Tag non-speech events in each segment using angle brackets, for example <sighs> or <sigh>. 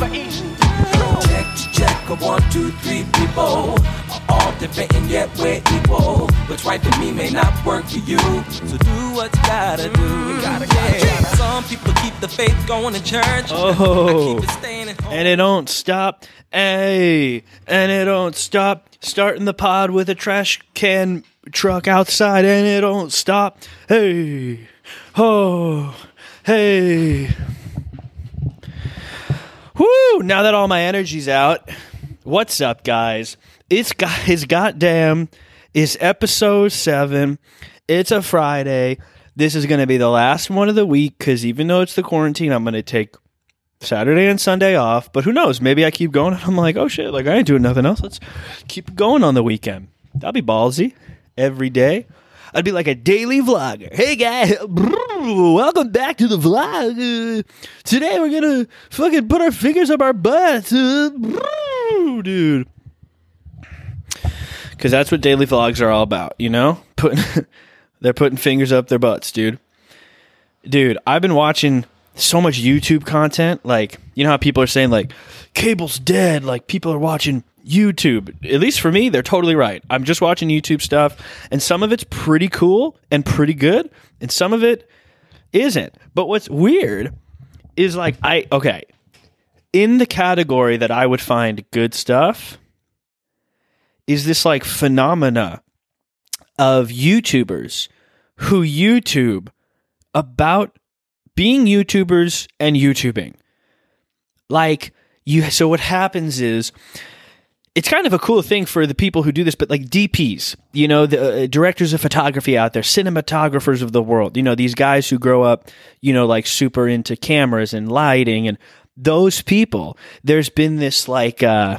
never easy. Check, check, a one, two, three people are all debating, yet we're equal. What's right for me may not work for you. So do what you gotta do. Gotta, gotta, gotta. Some people keep the faith going to church. Oh. It staying at home. and it don't stop. Hey, and it don't stop. Starting the pod with a trash can truck outside, and it don't stop. Hey, oh, hey. Whoo! Now that all my energy's out, what's up, guys? It's guys, goddamn, it's episode seven. It's a Friday. This is going to be the last one of the week because even though it's the quarantine, I'm going to take Saturday and Sunday off, but who knows? Maybe I keep going <laughs> and I'm like, oh shit, like I ain't doing nothing else. Let's keep going on the weekend. That'd be ballsy. Every day. I'd be like a daily vlogger. Hey guys, <laughs> welcome back to the vlog. Uh, today we're gonna fucking put our fingers up our butts. Uh, dude. Cause that's what daily vlogs are all about, you know? <laughs> Putting they're putting fingers up their butts, dude dude, I've been watching so much YouTube content. Like, you know how people are saying like cable's dead, like people are watching YouTube. At least for me, they're totally right. I'm just watching YouTube stuff, and some of it's pretty cool and pretty good, and some of it isn't. But what's weird is like I okay, in the category that I would find good stuff is this like phenomena of YouTubers who YouTube about being YouTubers and YouTubing. Like you so what happens is it's kind of a cool thing for the people who do this, but like DPs, you know, the uh, directors of photography out there, cinematographers of the world, you know, these guys who grow up, you know, like super into cameras and lighting and those people, there's been this like uh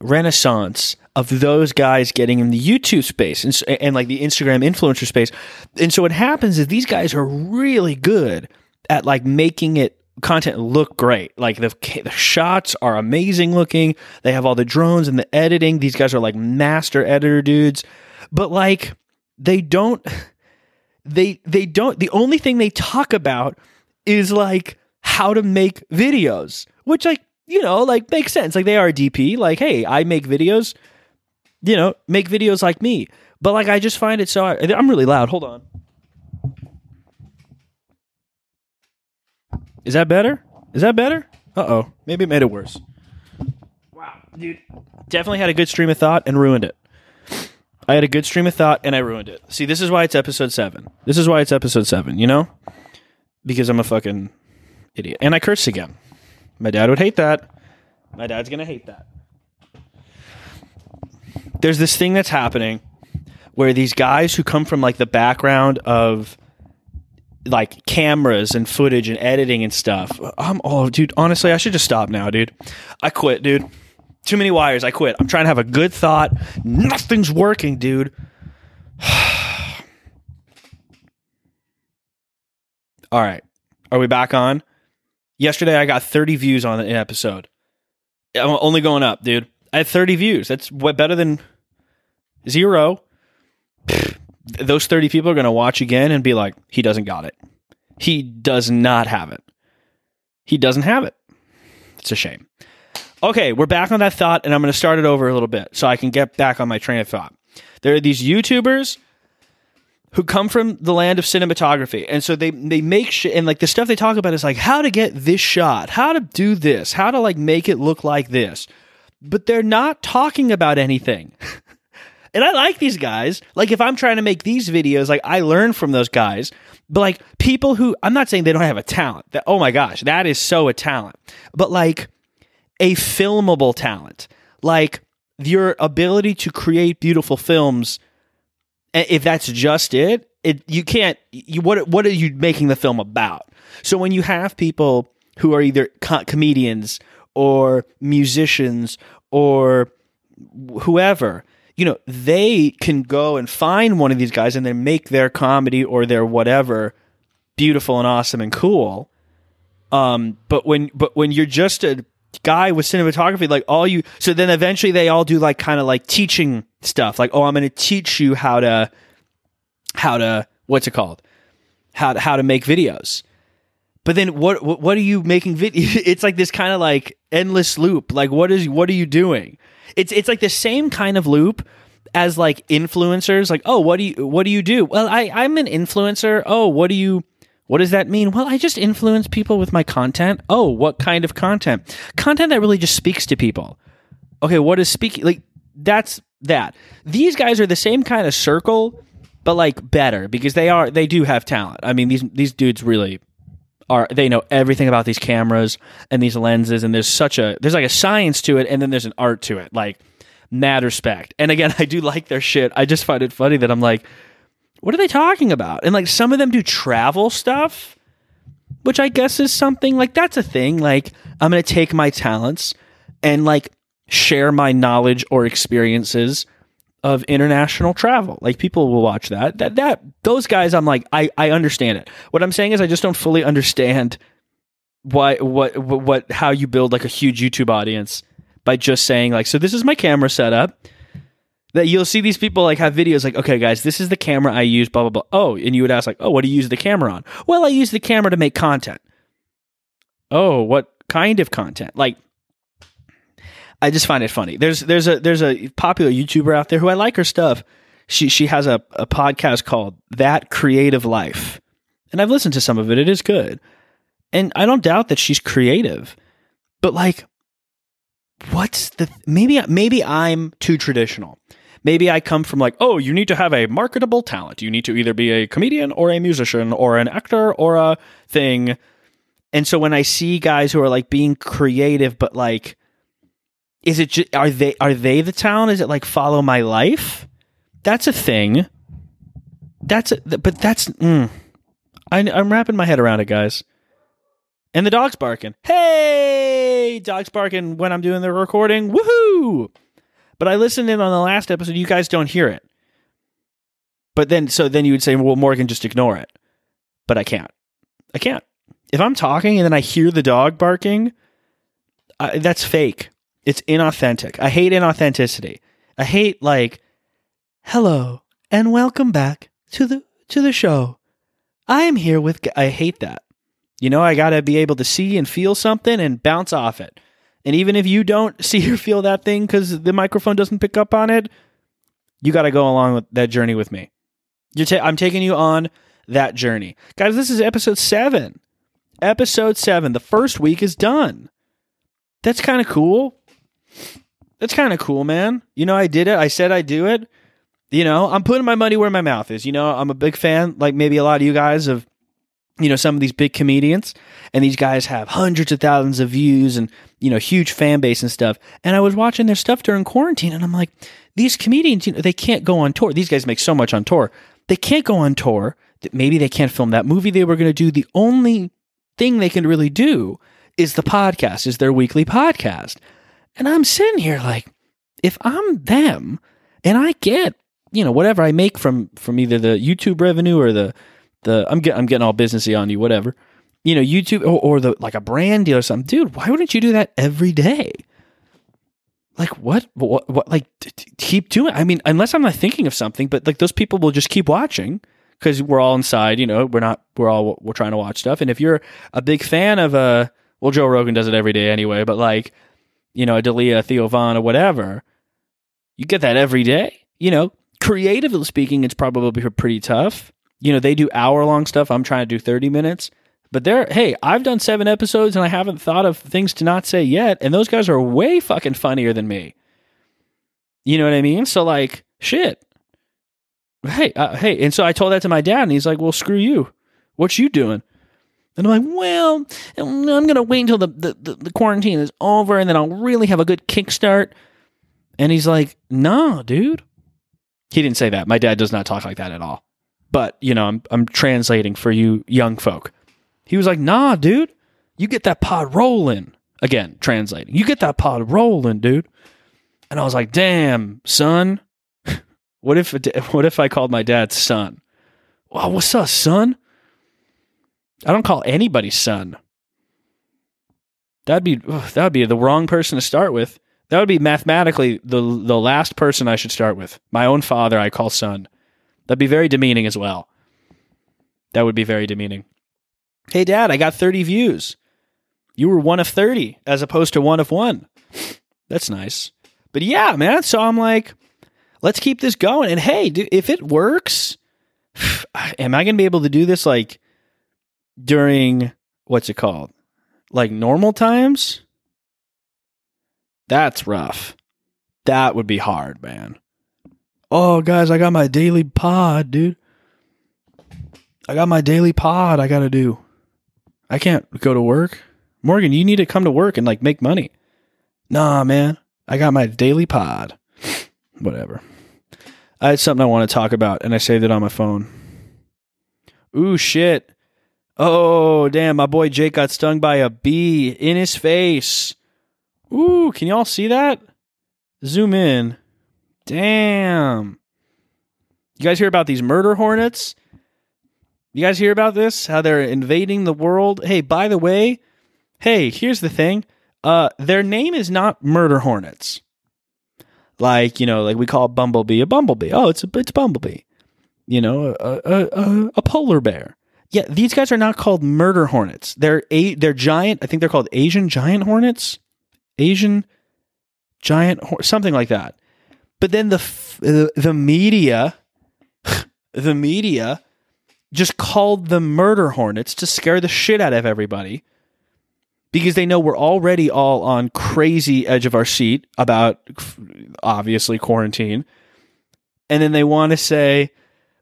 renaissance of those guys getting in the YouTube space and, and like the Instagram influencer space. And so what happens is these guys are really good at like making it content look great. Like the the shots are amazing looking. They have all the drones and the editing. These guys are like master editor dudes. But like they don't <laughs> they they don't the only thing they talk about is like how to make videos, which like you know like makes sense. Like they are DP. Like hey, I make videos. You know, make videos like me. But like I just find it so I'm really loud. Hold on. Is that better? Is that better? Uh oh. Maybe it made it worse. Wow, dude. Definitely had a good stream of thought and ruined it. I had a good stream of thought and I ruined it. See, this is why it's episode seven. This is why it's episode seven, you know? Because I'm a fucking idiot. And I cursed again. My dad would hate that. My dad's gonna hate that. There's this thing that's happening where these guys who come from like the background of like cameras and footage and editing and stuff. I'm oh dude, honestly, I should just stop now, dude. I quit, dude. Too many wires. I quit. I'm trying to have a good thought. Nothing's working, dude. <sighs> All right. Are we back on? Yesterday I got 30 views on an episode. I'm only going up, dude. I had 30 views. That's what better than zero. Those 30 people are going to watch again and be like, he doesn't got it. He does not have it. He doesn't have it. It's a shame. Okay, we're back on that thought, and I'm going to start it over a little bit so I can get back on my train of thought. There are these YouTubers who come from the land of cinematography, and so they they make shit, and like the stuff they talk about is like how to get this shot, how to do this, how to like make it look like this, but they're not talking about anything. <laughs> And I like these guys. Like if I'm trying to make these videos, like I learn from those guys. But like people who I'm not saying they don't have a talent. That oh my gosh, that is so a talent. But like a filmable talent. Like your ability to create beautiful films if that's just it, it you can't you what what are you making the film about? So when you have people who are either co- comedians or musicians or whoever, you know, they can go and find one of these guys and then make their comedy or their whatever beautiful and awesome and cool. Um, but when but when you're just a guy with cinematography, like all you so then eventually they all do like kind of like teaching stuff. Like, oh, I'm gonna teach you how to how to what's it called? How to how to make videos. but then what, what are you making video <laughs> it's like this kind of like endless loop like what is what are you doing it's it's like the same kind of loop as like influencers like oh what do you what do you do? Well i i'm an influencer. Oh what do you what does that mean? Well i just influence people with my content. Oh what kind of content? Content that really just speaks to people. Okay what is speaking like that's that. These guys are the same kind of circle but like better because they are they do have talent. I mean these these dudes really are they know everything about these cameras and these lenses and there's such a there's like a science to it and then there's an art to it like mad respect. And again <laughs> i do like their shit. I just find it funny that i'm like what are they talking about? And like some of them do travel stuff which i guess is something like that's a thing like i'm gonna take my talents and like share my knowledge or experiences of international travel. Like people will watch that. That that those guys I'm like I I understand it. What I'm saying is I just don't fully understand why what what, how you build like a huge YouTube audience by just saying like so this is my camera setup. That you'll see these people like have videos like, okay, guys, this is the camera I use, blah, blah, blah. Oh, and you would ask, like, oh, what do you use the camera on? Well, I use the camera to make content. Oh, what kind of content? Like, I just find it funny. There's there's a there's a popular YouTuber out there who I like her stuff. She she has a, a podcast called That Creative Life. And I've listened to some of it. It is good. And I don't doubt that she's creative. But like what's the maybe maybe I'm too traditional. Maybe I come from like, oh, you need to have a marketable talent. You need to either be a comedian or a musician or an actor or a thing. And so when I see guys who are like being creative but like is it just, are they are they the town? Is it like follow my life? That's a thing. That's a, but that's mm, I, i'm wrapping my head around it guys. And the dog's barking. Hey! Dog's barking when i'm doing the recording. Woohoo! But i listened in on the last episode. You guys don't hear it. But then so then you would say well morgan just ignore it. But i can't. I can't. If i'm talking and then i hear the dog barking I, that's fake it's inauthentic. I hate inauthenticity. I hate like, hello and welcome back to the to the show. I am here with. I hate that. You know, I got to be able to see and feel something and bounce off it. And even if you don't <laughs> see or feel that thing because the microphone doesn't pick up on it, you got to go along with that journey with me. Ta- I'm taking you on that journey, guys. This is episode seven. Episode seven. The first week is done. That's kind of cool. That's kind of cool, man. You know, I did it. I said I'd do it. You know, I'm putting my money where my mouth is. You know, I'm a big fan, like maybe a lot of you guys, of, you know, some of these big comedians. And these guys have hundreds of thousands of views and, you know, huge fan base and stuff. And I was watching their stuff during quarantine and I'm like, these comedians, you know, they can't go on tour. These guys make so much on tour. They can't go on tour. Maybe they can't film that movie they were going to do. The only thing they can really do is the podcast, is their weekly podcast. And I'm sitting here like, if I'm them and I get, you know, whatever I make from from either the YouTube revenue or the the I'm getting I'm getting all businessy on you, whatever. You know, YouTube or, or the like a brand deal or something. Dude, why wouldn't you do that every day? Like what? What? what like t- t- keep doing? I mean, unless I'm not thinking of something, but like those people will just keep watching because we're all inside. You know, we're not. We're all we're trying to watch stuff. And if you're a big fan of a, uh, well, Joe Rogan does it every day anyway. But like you know, a Dalia, Von, or whatever, you get that every day. You know, creatively speaking, it's probably pretty tough. You know, they do hour long stuff. I'm trying to do 30 minutes. But they're, hey, I've done seven episodes and I haven't thought of things to not say yet. And those guys are way fucking funnier than me. You know what I mean? So, like, shit. Hey, uh, hey. And so I told that to my dad, and he's like, well, screw you. What you doing? And I'm like, well, I'm going to wait until the, the, the, quarantine is over and then I'll really have a good kickstart. And he's like, no, dude. He didn't say that. My dad does not talk like that at all. But, you know, I'm, I'm translating for you young folk. He was like, nah, dude, you get that pod rolling. Again, translating. You get that pod rolling, dude. And I was like, damn, son. <laughs> what if what if I called my dad son? Well, what's up, son? I don't call anybody son. That'd be that would be the wrong person to start with. That would be mathematically the the last person I should start with. My own father I call son. That'd be very demeaning as well. That would be very demeaning. Hey, dad, I got 30 views. You were one of 30 as opposed to one of one. That's nice. But yeah, man. So I'm like, let's keep this going. And hey, if it works, <sighs> am I going to be able to do this like during what's it called? Like normal times? That's rough. That would be hard, man. Oh, guys, I got my daily pod, dude. I got my daily pod I got to do. I can't go to work. Morgan, you need to come to work and like make money. Nah, man. I got my daily pod. <sighs> Whatever. I had something I want to talk about and I saved it on my phone. Ooh, shit. Oh, damn. My boy Jake got stung by a bee in his face. Ooh, can y'all see that? Zoom in. Damn. You guys hear about these murder hornets? You guys hear about this? How they're invading the world? Hey, by the way, hey, here's the thing. Uh, their name is not murder hornets. Like you know, like we call bumblebee a bumblebee. Oh, it's a it's bumblebee. You know, a a, a, a polar bear. Yeah, these guys are not called murder hornets. They're a they're giant. I think they're called Asian giant hornets. Asian giant something like that. But then the the, the media, <sighs> the media, just called them murder hornets to scare the shit out of everybody because they know we're already all on crazy edge of our seat about obviously quarantine. And then they want to say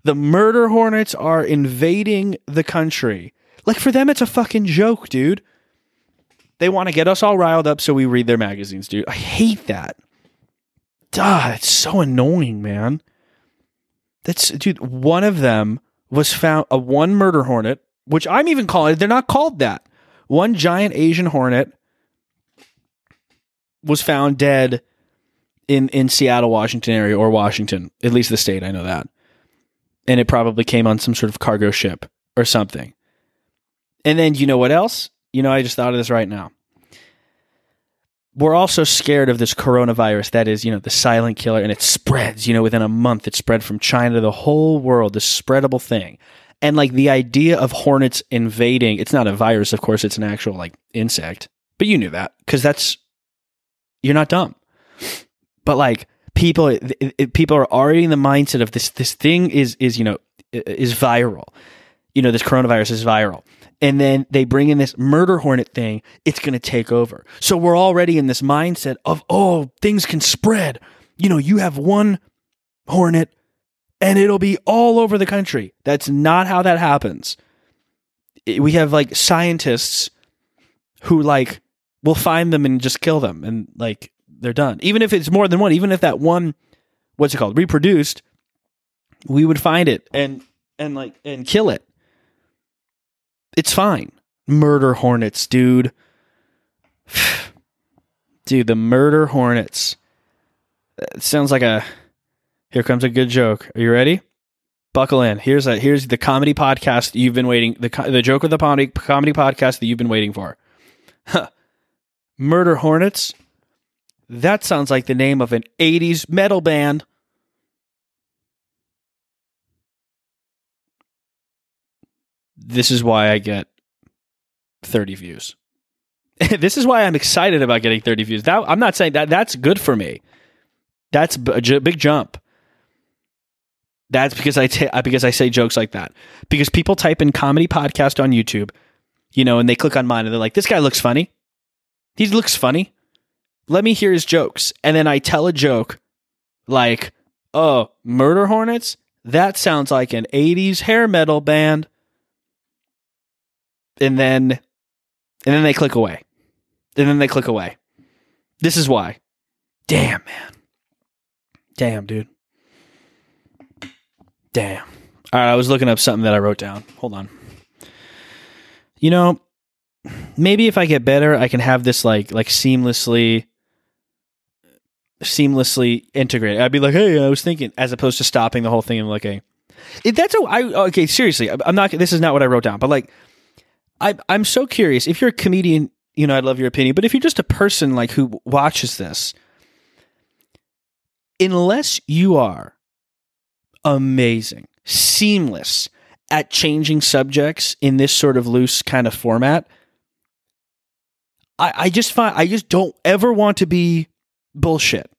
the murder hornets are invading the country. Like for them, it's a fucking joke, dude. They want to get us all riled up so we read their magazines, dude. I hate that. Duh, it's so annoying, man. That's dude, one of them was found a one murder hornet, which I'm even calling they're not called that. One giant Asian hornet was found dead in in Seattle, Washington area or Washington, at least the state, I know that. And it probably came on some sort of cargo ship or something. And then you know what else? You know, I just thought of this right now. We're also scared of this coronavirus that is, you know, the silent killer and it spreads, you know, within a month it spread from China to the whole world, this spreadable thing. And like the idea of hornets invading, it's not a virus, of course, it's an actual like insect. But you knew that because that's you're not dumb. But like people it, it, people are already in the mindset of this this thing is is you know is viral. You know, this coronavirus is viral. And then they bring in this murder hornet thing, it's going to take over. So we're already in this mindset of, oh, things can spread. You know, you have one hornet and it'll be all over the country. That's not how that happens. We have like scientists who like will find them and just kill them and like they're done. Even if it's more than one, even if that one what's it called, reproduced, we would find it and and like and kill it. It's fine. Murder hornets, dude. <sighs> dude, the murder hornets. It sounds like a here comes a good joke. Are you ready? Buckle in. Here's a here's the comedy podcast you've been waiting the the joke of the comedy comedy podcast that you've been waiting for. Huh. <laughs> Murder Hornets. That sounds like the name of an 80s metal band. This is why I get 30 views. <laughs> this is why I'm excited about getting 30 views. That I'm not saying that that's good for me. That's a big jump. That's because I t- uh, because I say jokes like that. Because people type in comedy podcast on YouTube, you know, and they click on mine and they're like, "This guy looks funny. He looks funny. Let me hear his jokes." And then I tell a joke like, "Oh, Murder Hornets? That sounds like an 80s hair metal band." And then and then they click away. And then they click away. This is why. Damn, man. Damn, dude. Damn. All right, I was looking up something that I wrote down. Hold on. You know, maybe if I get better, I can have this like like seamlessly seamlessly integrate. I'd be like, "Hey, I was thinking," as opposed to stopping the whole thing and like, "Hey, that's a I okay." Seriously, I'm not. This is not what I wrote down, but like, I I'm so curious. If you're a comedian, you know, I'd love your opinion. But if you're just a person like who watches this, unless you are amazing, seamless, at changing subjects in this sort of loose kind of format. I, I just find I just don't ever want to be bullshit.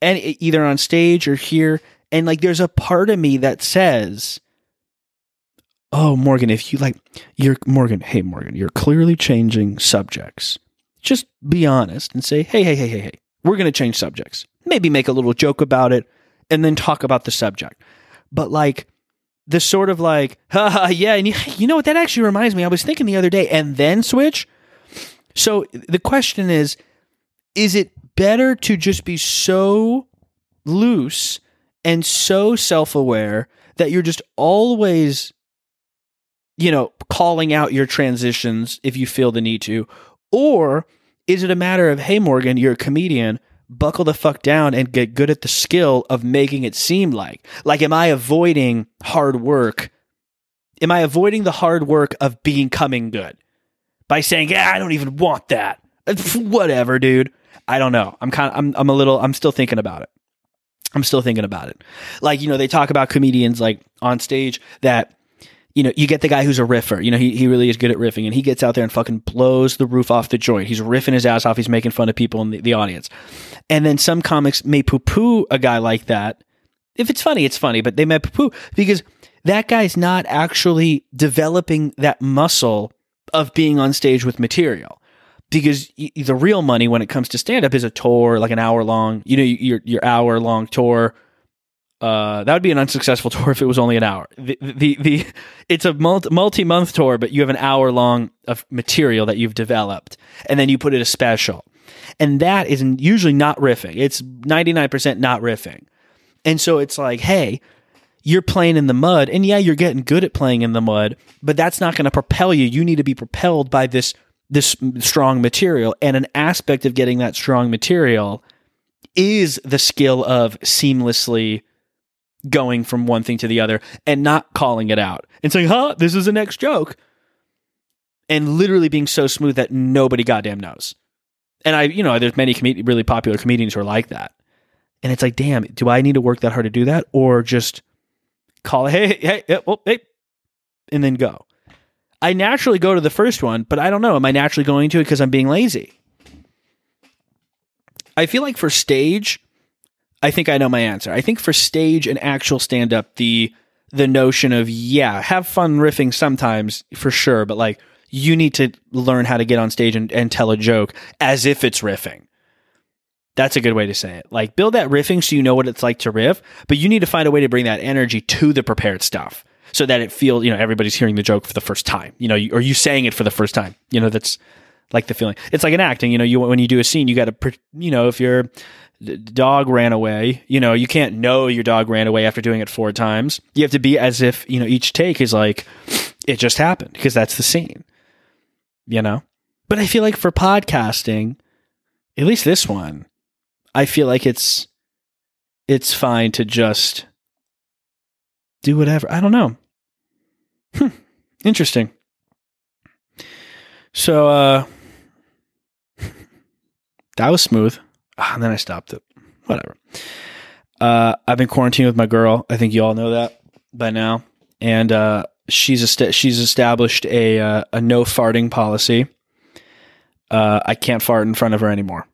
And either on stage or here. And like there's a part of me that says, Oh, Morgan, if you like you're Morgan, hey Morgan, you're clearly changing subjects. Just be honest and say, hey, hey, hey, hey, hey, we're gonna change subjects. Maybe make a little joke about it and then talk about the subject. But like the sort of like, <laughs> haha, yeah, and you, you know what? That actually reminds me. I was thinking the other day, and then switch. So the question is, is it better to just be so loose and so self-aware that you're just always, you know, calling out your transitions if you feel the need to, or is it a matter of, hey, Morgan, you're a comedian buckle the fuck down and get good at the skill of making it seem like. Like, am I avoiding hard work? Am I avoiding the hard work of becoming good by saying, yeah, I don't even want that? <laughs> Whatever, dude. I don't know. I'm kind of, I'm, I'm a little, I'm still thinking about it. I'm still thinking about it. Like, you know, they talk about comedians like on stage that you know, you get the guy who's a riffer. You know, he, he really is good at riffing and he gets out there and fucking blows the roof off the joint. He's riffing his ass off. He's making fun of people in the, the audience. And then some comics may poo poo a guy like that. If it's funny, it's funny, but they may poo poo because that guy's not actually developing that muscle of being on stage with material. Because the real money when it comes to stand up is a tour, like an hour long, you know, your, your hour long tour uh, that would be an unsuccessful <laughs> tour if it was only an hour. The the, the it's a multi month tour, but you have an hour long of material that you've developed, and then you put it a special, and that is usually not riffing. It's ninety nine percent not riffing, and so it's like, hey, you're playing in the mud, and yeah, you're getting good at playing in the mud, but that's not going to propel you. You need to be propelled by this this strong material, and an aspect of getting that strong material is the skill of seamlessly going from one thing to the other and not calling it out and saying, huh, this is the next joke. And literally being so smooth that nobody goddamn knows. And I, you know, there's many com- really popular comedians who are like that. And it's like, damn, do I need to work that hard to do that? Or just call, hey, hey, hey, well, hey, and then go. I naturally go to the first one, but I don't know. Am I naturally going to it because I'm being lazy? I feel like for stage, I think I know my answer. I think for stage and actual stand up, the the notion of yeah, have fun riffing sometimes for sure, but like you need to learn how to get on stage and, and tell a joke as if it's riffing. That's a good way to say it. Like build that riffing so you know what it's like to riff, but you need to find a way to bring that energy to the prepared stuff so that it feels, you know, everybody's hearing the joke for the first time, you know, or you saying it for the first time. You know, that's like the feeling. It's like an acting, you know, you when you do a scene, you got to, you know, if you're dog ran away. You know, you can't know your dog ran away after doing it four times. You have to be as if, you know, each take is like, it just happened because that's the scene, you know? But I feel like for podcasting, at least this one, I feel like it's, it's fine to just do whatever. I don't know. Hmm. Interesting. So, uh, <laughs> that was smooth. Ah, and then I stopped it. Whatever. Uh, I've been quarantined with my girl. I think you all know that by now. And uh, she's est- she's established a uh, a no farting policy. Uh, I can't fart in front of her anymore.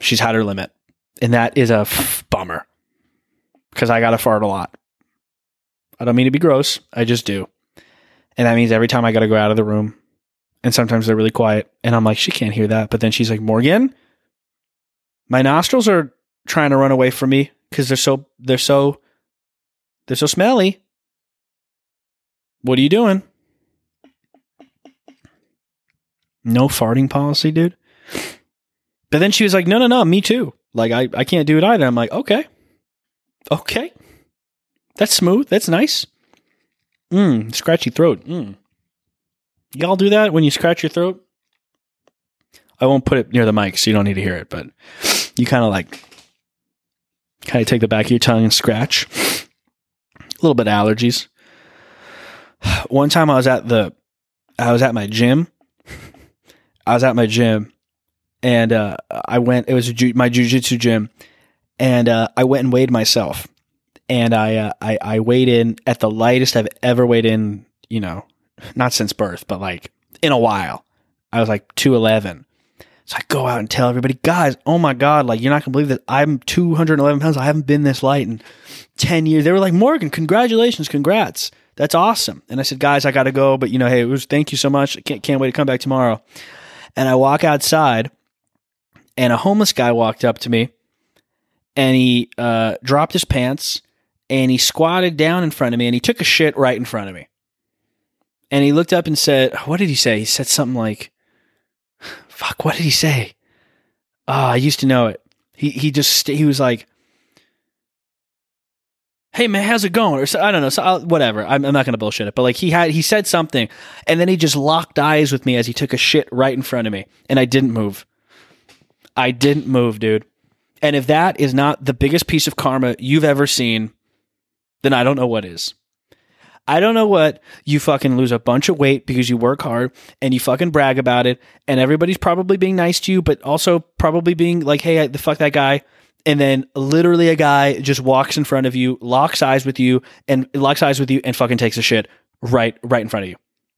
She's had her limit, and that is a f- bummer because I got to fart a lot. I don't mean to be gross. I just do, and that means every time I got to go out of the room, and sometimes they're really quiet, and I'm like, she can't hear that. But then she's like, Morgan, my nostrils are trying to run away from me because they're so they're so they're so smelly. What are you doing? No farting policy, dude. But then she was like, no, no, no, me too. Like, I, I can't do it either. I'm like, okay. Okay. That's smooth. That's nice. Mmm, scratchy throat. Mmm. Y'all do that when you scratch your throat? I won't put it near the mic so you don't need to hear it, but you kind of like kind of take the back of your tongue and scratch. A little bit of allergies. One time I was at the I was at my gym. I was at my gym and uh, I went it was ju- my jujitsu gym and uh, I went and weighed myself. And I, uh, I I weighed in at the lightest I've ever weighed in. You know, not since birth, but like in a while. I was like two eleven. So I go out and tell everybody, guys, oh my god, like you're not gonna believe that I'm 211 pounds. I haven't been this light in 10 years. They were like, Morgan, congratulations, congrats. That's awesome. And I said, guys, I gotta go, but you know, hey, it was thank you so much. I can't can't wait to come back tomorrow. And I walk outside, and a homeless guy walked up to me, and he uh, dropped his pants, and he squatted down in front of me, and he took a shit right in front of me. And he looked up and said, "What did he say?" He said something like, "Fuck, what did he say?" Oh, I used to know it. He he just he was like, "Hey man, how's it going?" Or so, I don't know, so I'll, whatever. I'm, I'm not gonna bullshit it, but like he had he said something, and then he just locked eyes with me as he took a shit right in front of me, and I didn't move. I didn't move, dude. And if that is not the biggest piece of karma you've ever seen, then I don't know what is. I don't know what you fucking lose a bunch of weight because you work hard and you fucking brag about it, and everybody's probably being nice to you, but also probably being like, "Hey, the fuck that guy," and then literally a guy just walks in front of you, locks eyes with you, and locks eyes with you, and fucking takes a shit right right in front of you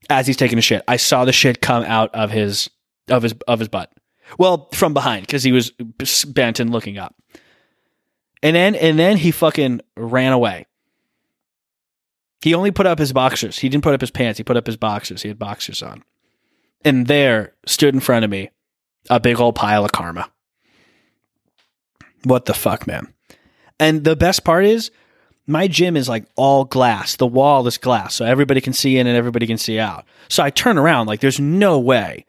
as he's taking a shit. I saw the shit come out of his of his of his butt. Well, from behind because he was bent and looking up. And then and then he fucking ran away. He only put up his boxers. He didn't put up his pants. He put up his boxers. He had boxers on. And there stood in front of me a big old pile of karma. What the fuck, man? And the best part is my gym is like all glass. The wall is glass, so everybody can see in and everybody can see out. So I turn around like there's no way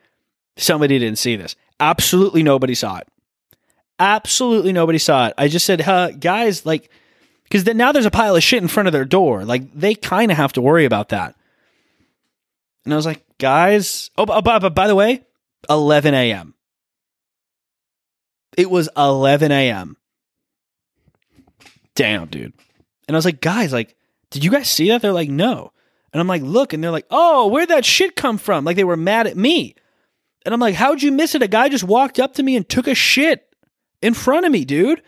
somebody didn't see this. Absolutely nobody saw it. Absolutely nobody saw it. I just said, huh, guys, like, because then now there's a pile of shit in front of their door. Like, they kind of have to worry about that. And I was like, guys, oh, but, but by the way, 11 a.m. It was 11 a.m. Damn, dude. And I was like, guys, like, did you guys see that? They're like, no. And I'm like, look, and they're like, oh, where'd that shit come from? Like they were mad at me. And I'm like, how'd you miss it? A guy just walked up to me and took a shit in front of me, dude.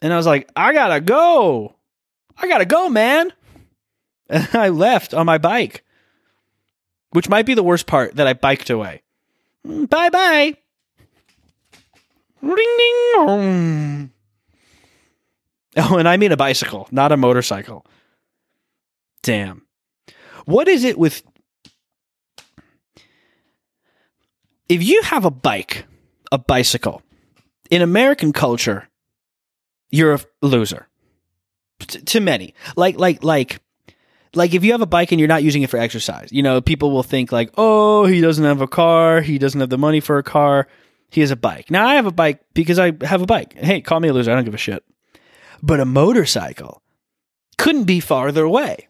And I was like, I gotta go. I gotta go, man. <laughs> And I left on my bike, which might be the worst part that I biked away. Bye bye. Ring ding. <laughs> Oh, and I mean a bicycle, not a motorcycle. Damn. What is it with if you have a bike, a bicycle, in American culture, you're a loser. T- to many, like like like like if you have a bike and you're not using it for exercise, you know, people will think like, "Oh, he doesn't have a car, he doesn't have the money for a car, he has a bike." Now I have a bike because I have a bike. Hey, call me a loser, I don't give a shit. But a motorcycle couldn't be farther away.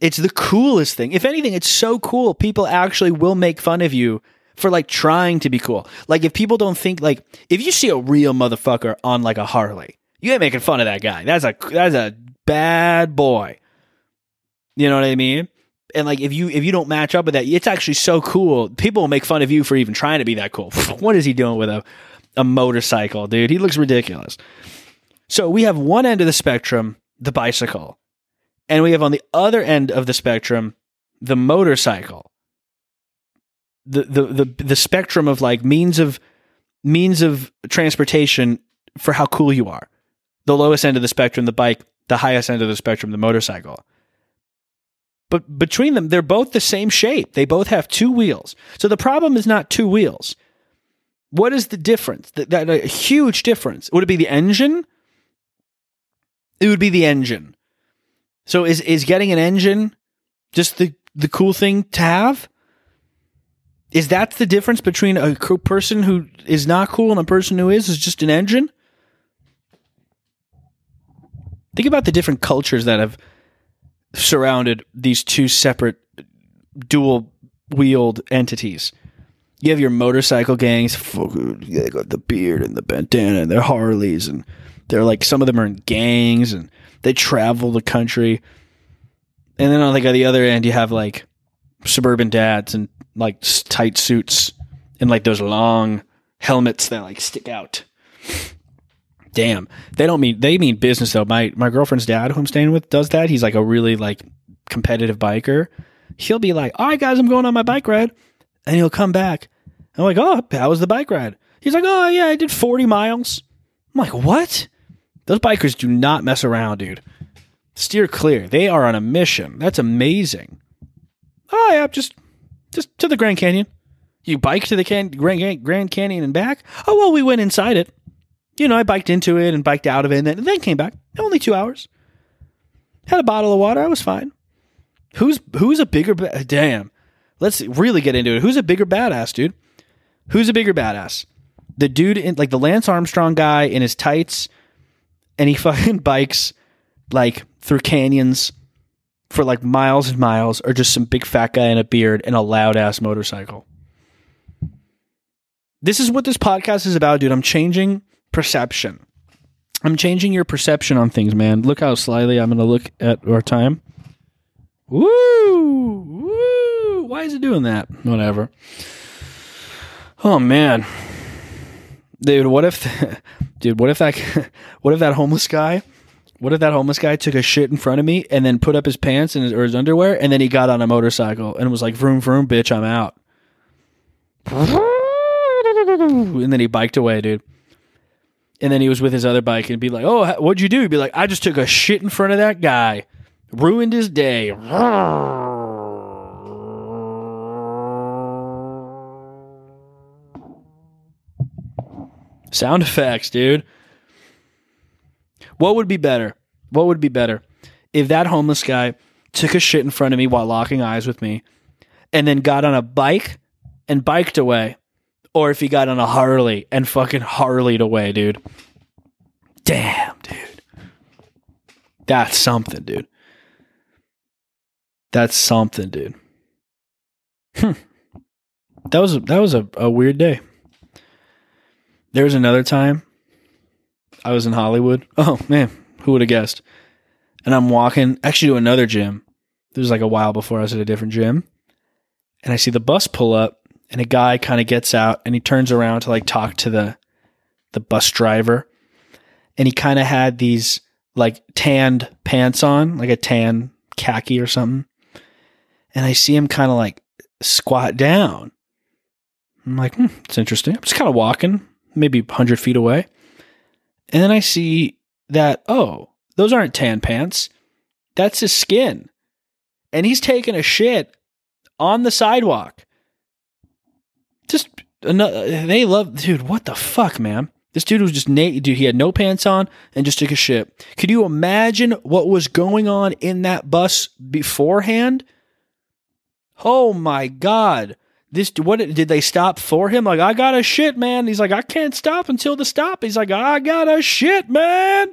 It's the coolest thing. If anything, it's so cool. People actually will make fun of you for like trying to be cool. Like if people don't think like if you see a real motherfucker on like a Harley, you ain't making fun of that guy. That's a that's a bad boy. You know what I mean? And like if you if you don't match up with that, it's actually so cool. People will make fun of you for even trying to be that cool. <laughs> what is he doing with a a motorcycle, dude? He looks ridiculous. So we have one end of the spectrum, the bicycle, and we have on the other end of the spectrum, the motorcycle the, the the the spectrum of like means of means of transportation for how cool you are. The lowest end of the spectrum, the bike, the highest end of the spectrum, the motorcycle. But between them, they're both the same shape. They both have two wheels. So the problem is not two wheels. What is the difference? That, that a huge difference. Would it be the engine? It would be the engine. So is is getting an engine just the the cool thing to have? Is that the difference between a person who is not cool and a person who is? Is just an engine? Think about the different cultures that have surrounded these two separate dual wheeled entities. You have your motorcycle gangs, they got the beard and the bandana and their Harleys, and they're like some of them are in gangs and they travel the country. And then on like the other end, you have like suburban dads and like tight suits and like those long helmets that like stick out. Damn, they don't mean they mean business though. My my girlfriend's dad, who I'm staying with, does that. He's like a really like competitive biker. He'll be like, "All right, guys, I'm going on my bike ride," and he'll come back. I'm like, "Oh, how was the bike ride?" He's like, "Oh yeah, I did 40 miles." I'm like, "What?" Those bikers do not mess around, dude. Steer clear. They are on a mission. That's amazing. Oh yeah, just just to the Grand Canyon. You bike to the can- Grand, Grand Canyon and back? Oh well, we went inside it you know, I biked into it and biked out of it and then, and then came back. Only two hours. Had a bottle of water. I was fine. Who's who's a bigger ba- damn? Let's really get into it. Who's a bigger badass, dude? Who's a bigger badass? The dude in like the Lance Armstrong guy in his tights, and he <laughs> fucking bikes like through canyons for like miles and miles, or just some big fat guy in a beard and a loud ass motorcycle. This is what this podcast is about, dude. I'm changing perception. I'm changing your perception on things, man. Look how slyly I'm going to look at our time. Woo! Woo! Why is it doing that? Whatever. Oh man. Dude, what if <laughs> dude, what if that <laughs> what if that homeless guy what if that homeless guy took a shit in front of me and then put up his pants and his, or his underwear and then he got on a motorcycle and was like vroom vroom bitch, I'm out. And then he biked away, dude and then he was with his other bike and be like, "Oh, what'd you do?" He'd be like, "I just took a shit in front of that guy, ruined his day." Sound effects, dude. What would be better? What would be better if that homeless guy took a shit in front of me while locking eyes with me and then got on a bike and biked away or if he got on a Harley and fucking Harleyed away, dude. Damn, dude. That's something, dude. That's something, dude. Hmm. That was that was a, a weird day. There was another time I was in Hollywood. <laughs> Oh man, who would have guessed? And I'm walking actually to another gym. This was like a while before I was at a different gym. And I see the bus pull up and a guy kind of gets out and he turns around to like talk to the the bus driver and he kind of had these like tanned pants on like a tan khaki or something and i see him kind of like squat down i'm like hmm, it's interesting i'm just kind of walking maybe 100 feet away and then i see that oh those aren't tan pants that's his skin and he's taking a shit on the sidewalk just another, they love, dude. What the fuck, man? This dude was just naked. Dude, he had no pants on and just took a shit. Could you imagine what was going on in that bus beforehand? Oh my god. This what did they stop for him? Like, I got a shit, man. He's like, I can't stop until the stop. He's like, I got a shit, man.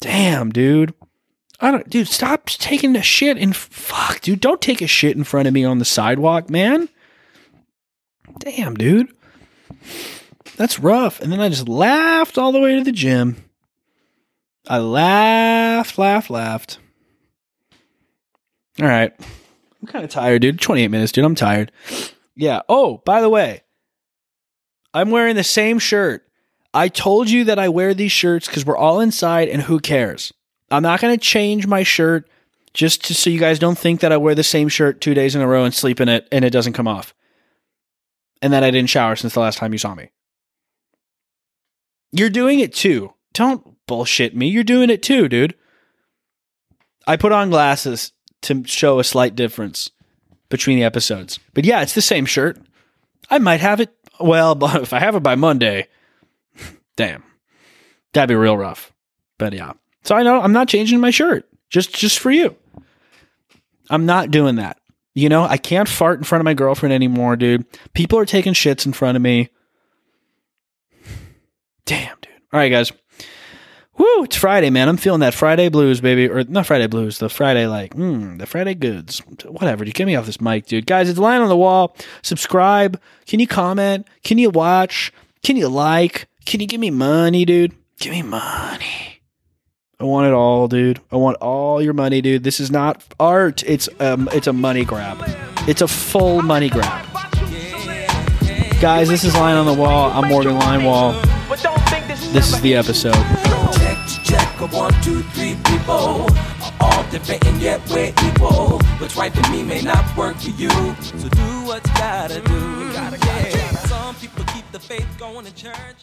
Damn, dude. I don't, dude, stop taking the shit and fuck, dude, don't take a shit in front of me on the sidewalk, man. Damn, dude. That's rough. And then I just laughed all the way to the gym. I laughed, laughed, laughed. All right. I'm kind of tired, dude. 28 minutes, dude. I'm tired. Yeah. Oh, by the way, I'm wearing the same shirt. I told you that I wear these shirts because we're all inside and who cares? I'm not going to change my shirt just to, so you guys don't think that I wear the same shirt two days in a row and sleep in it and it doesn't come off. And that I didn't shower since the last time you saw me. You're doing it too. Don't bullshit me. You're doing it too, dude. I put on glasses to show a slight difference between the episodes. But yeah, it's the same shirt. I might have it. Well, <laughs> if I have it by Monday, <laughs> damn, that'd be real rough. But yeah. So I know I'm not changing my shirt just just for you. I'm not doing that. You know, I can't fart in front of my girlfriend anymore, dude. People are taking shits in front of me. <sighs> Damn, dude. All right, guys. Woo, it's Friday, man. I'm feeling that Friday blues, baby. Or not Friday blues, the Friday, like, mm, the Friday goods. Whatever, dude. Get me off this mic, dude. Guys, it's Lion on the Wall. Subscribe. Can you comment? Can you watch? Can you like? Can you give me money, dude? Give me money. I want it all, dude. I want all your money, dude. This is not art. It's um, it's a money grab. It's a full money grab. Guys, this is Line on the Wall. I'm Morgan Linewall. this is the episode. Check, one, two, three people are all different and yet we're equal. What's right for me may not work for you. So do what you gotta do. Mm, yeah. Some people keep the faith going to church.